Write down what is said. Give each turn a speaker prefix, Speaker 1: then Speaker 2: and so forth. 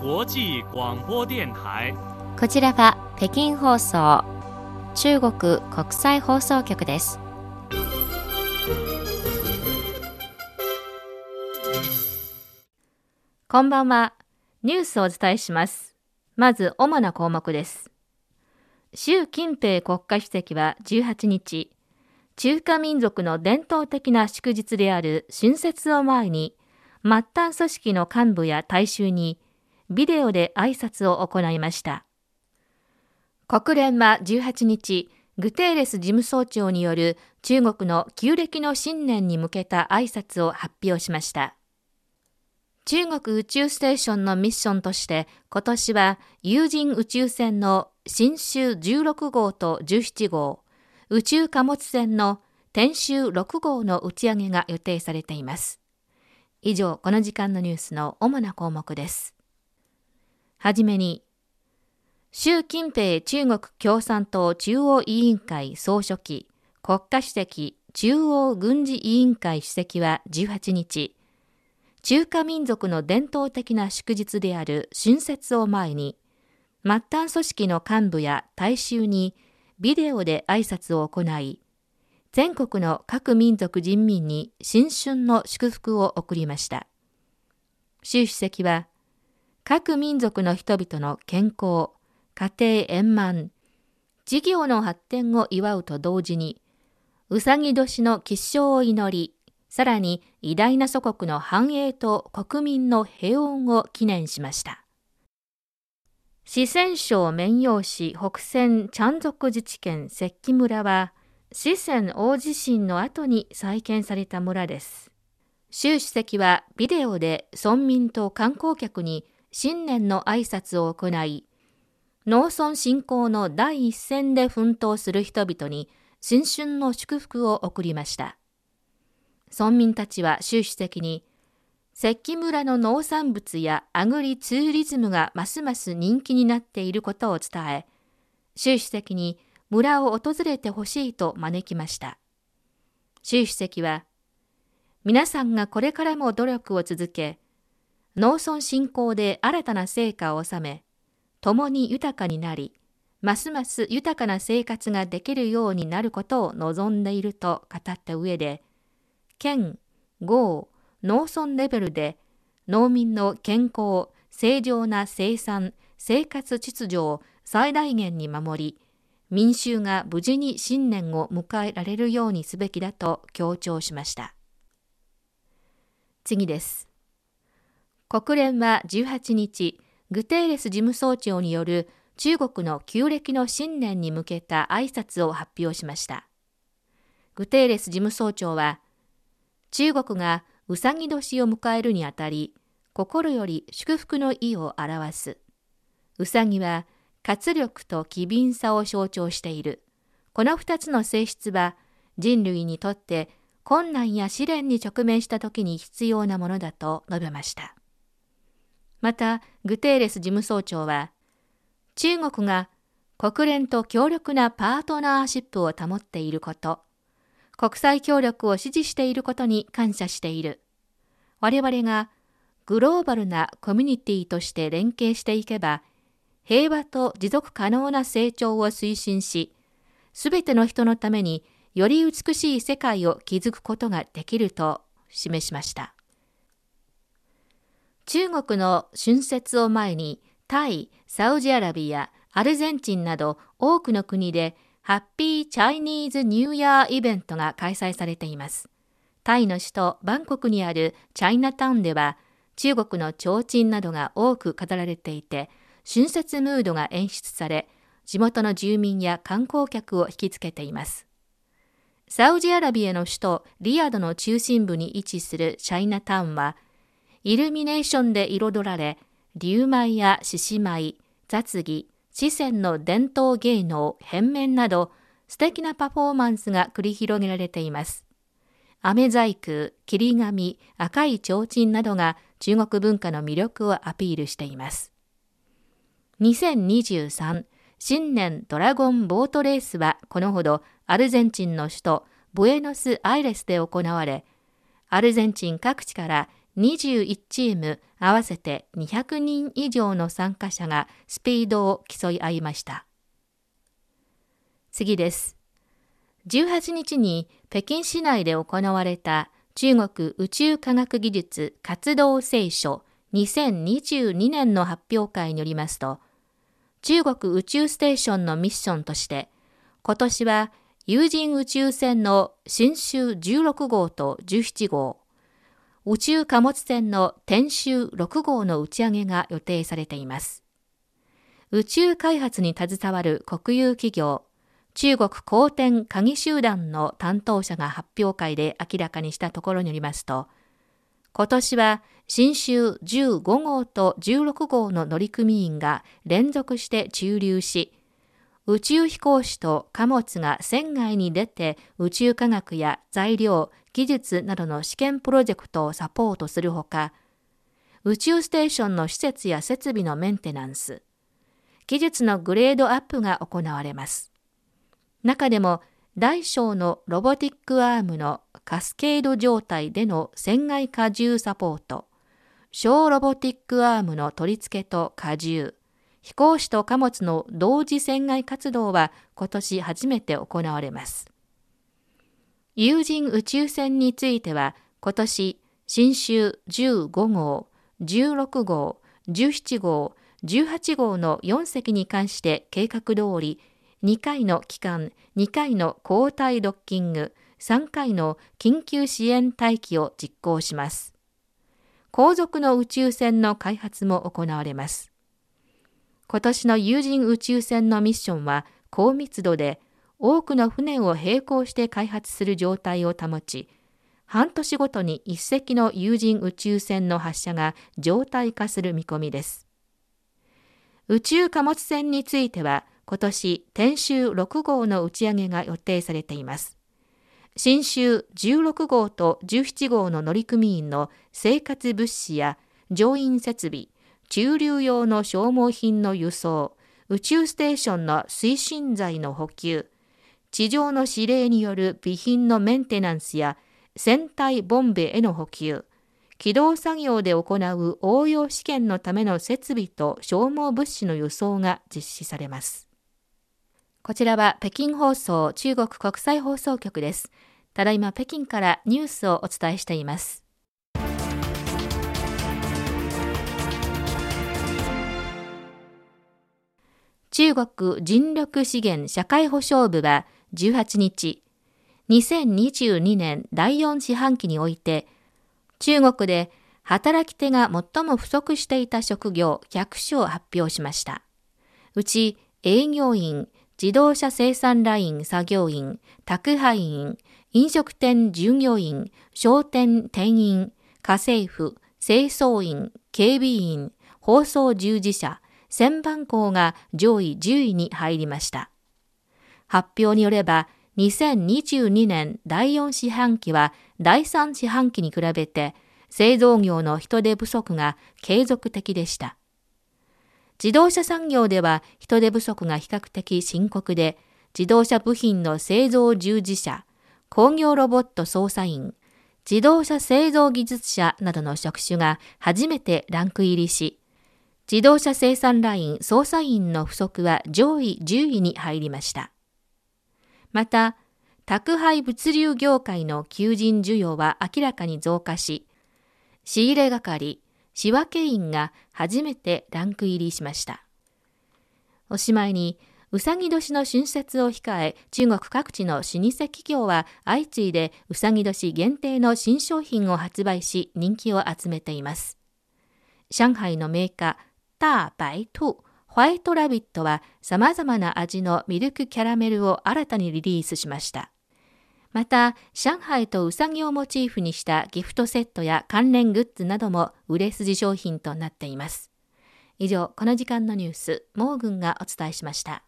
Speaker 1: 際广播電台。
Speaker 2: こちらは北京放送中国国際放送局です。
Speaker 3: こんばんは。ニュースをお伝えします。まず主な項目です。習近平国家主席は18日中華民族の伝統的な祝日である春節を前に末端組織の幹部や大衆にビデオで挨拶を行いました。国連は18日、グテーレス事務総長による中国の旧暦の新年に向けた挨拶を発表しました。中国宇宙ステーションのミッションとして今年は有人宇宙船の新州16号と17号、宇宙貨物船の天舟6号の打ち上げが予定されています。以上、この時間のニュースの主な項目です。はじめに、習近平中国共産党中央委員会総書記、国家主席中央軍事委員会主席は18日、中華民族の伝統的な祝日である春節を前に、末端組織の幹部や大衆にビデオで挨拶を行い、全国の各民族人民に新春の祝福を送りました。習主席は、各民族の人々の健康、家庭円満、事業の発展を祝うと同時に、うさぎ年の吉祥を祈り、さらに偉大な祖国の繁栄と国民の平穏を記念しました。四川省綿陽市北線チャン族自治県石器村は、四川大地震の後に再建された村です。習主席はビデオで村民と観光客に新年の挨拶を行い、農村振興の第一線で奮闘する人々に新春の祝福を送りました。村民たちは習主席に、石器村の農産物やアグリツーリズムがますます人気になっていることを伝え、習主席に村を訪れてほしいと招きました。習主席は、皆さんがこれからも努力を続け、農村振興で新たな成果を収め、共に豊かになり、ますます豊かな生活ができるようになることを望んでいると語った上で、県、豪、農村レベルで農民の健康、正常な生産、生活秩序を最大限に守り、民衆が無事に新年を迎えられるようにすべきだと強調しました。次です。国連は18日、グテーレス事務総長による中国の旧暦の新年に向けた挨拶を発表しました。グテーレス事務総長は、中国がうさぎ年を迎えるにあたり、心より祝福の意を表す。うさぎは活力と機敏さを象徴している。この二つの性質は人類にとって困難や試練に直面した時に必要なものだと述べました。また、グテーレス事務総長は、中国が国連と強力なパートナーシップを保っていること、国際協力を支持していることに感謝している。我々がグローバルなコミュニティとして連携していけば、平和と持続可能な成長を推進し、すべての人のためにより美しい世界を築くことができると示しました。中国の春節を前にタイ、サウジアラビア、アルゼンチンなど多くの国でハッピーチャイニーズニューイヤーイベントが開催されています。タイの首都バンコクにあるチャイナタウンでは中国の提灯などが多く飾られていて春節ムードが演出され、地元の住民や観光客を引きつけています。サウジアラビアの首都リヤドの中心部に位置するチャイナタウンは、イルミネーションで彩られ、竜舞や獅子舞、雑技、四川の伝統芸能、変面など、素敵なパフォーマンスが繰り広げられています。飴細工、切り紙、赤い提灯などが中国文化の魅力をアピールしています。2023新年ドラゴンボートレースはこのほどアルゼンチンの首都ブエノスアイレスで行われ、アルゼンチン各地から21チーム合わせて200人以上の参加者がスピードを競い合いました。次です。18日に北京市内で行われた中国宇宙科学技術活動聖書2022年の発表会によりますと、中国宇宙ステーションのミッションとして、今年は有人宇宙船の新州16号と17号、宇宙貨物船の天舟6号の打ち上げが予定されています。宇宙開発に携わる国有企業、中国公天科技集団の担当者が発表会で明らかにしたところによりますと、今年は新州15号と16号の乗組員が連続して駐留し、宇宙飛行士と貨物が船外に出て宇宙科学や材料、技術などの試験プロジェクトをサポートするほか、宇宙ステーションの施設や設備のメンテナンス、技術のグレードアップが行われます。中でも大小のロボティックアームのカスケード状態での船外荷重サポート、小ロボティックアームの取り付けと荷重、飛行士と貨物の同時船外活動は今年初めて行われます。有人宇宙船については今年新州15号、16号、17号、18号の4隻に関して計画通り2回の期間、2回の交代ドッキング、3回の緊急支援待機を実行します。後続の宇宙船の開発も行われます。今年の有人宇宙船のミッションは高密度で多くの船を並行して開発する状態を保ち、半年ごとに一隻の有人宇宙船の発射が常態化する見込みです。宇宙貨物船については、今年天舟6号の打ち上げが予定されています。新州16号と17号の乗組員の生活物資や乗員設備、駐留用の消耗品の輸送、宇宙ステーションの推進剤の補給、地上の指令による備品のメンテナンスや船体ボンベへの補給、起動作業で行う応用試験のための設備と消耗物資の輸送が実施されます。こちらは北京放送中国国際放送局です。ただいま北京からニュースをお伝えしています。中国人力資源社会保障部は18日、2022年第4四半期において、中国で働き手が最も不足していた職業100種を発表しました。うち営業員、自動車生産ライン作業員、宅配員、飲食店従業員、商店店員、家政婦、清掃員、警備員、放送従事者、千番校が上位10位に入りました。発表によれば、2022年第4四半期は第3四半期に比べて製造業の人手不足が継続的でした。自動車産業では人手不足が比較的深刻で、自動車部品の製造従事者、工業ロボット操作員、自動車製造技術者などの職種が初めてランク入りし、自動車生産ライン操作員の不足は上位10位に入りました。また、宅配物流業界の求人需要は明らかに増加し、仕入れ係、仕分け員が初めてランク入りしました。おしまいに、うさぎ年の春節を控え、中国各地の老舗企業は相次いでうさぎ年限定の新商品を発売し人気を集めています。上海のメーカー、ターバイトゥ、ホワイトラビットは様々な味のミルクキャラメルを新たにリリースしました。また、上海とうさぎをモチーフにしたギフトセットや関連グッズなども売れ筋商品となっています。以上、この時間のニュース、モーグンがお伝えしました。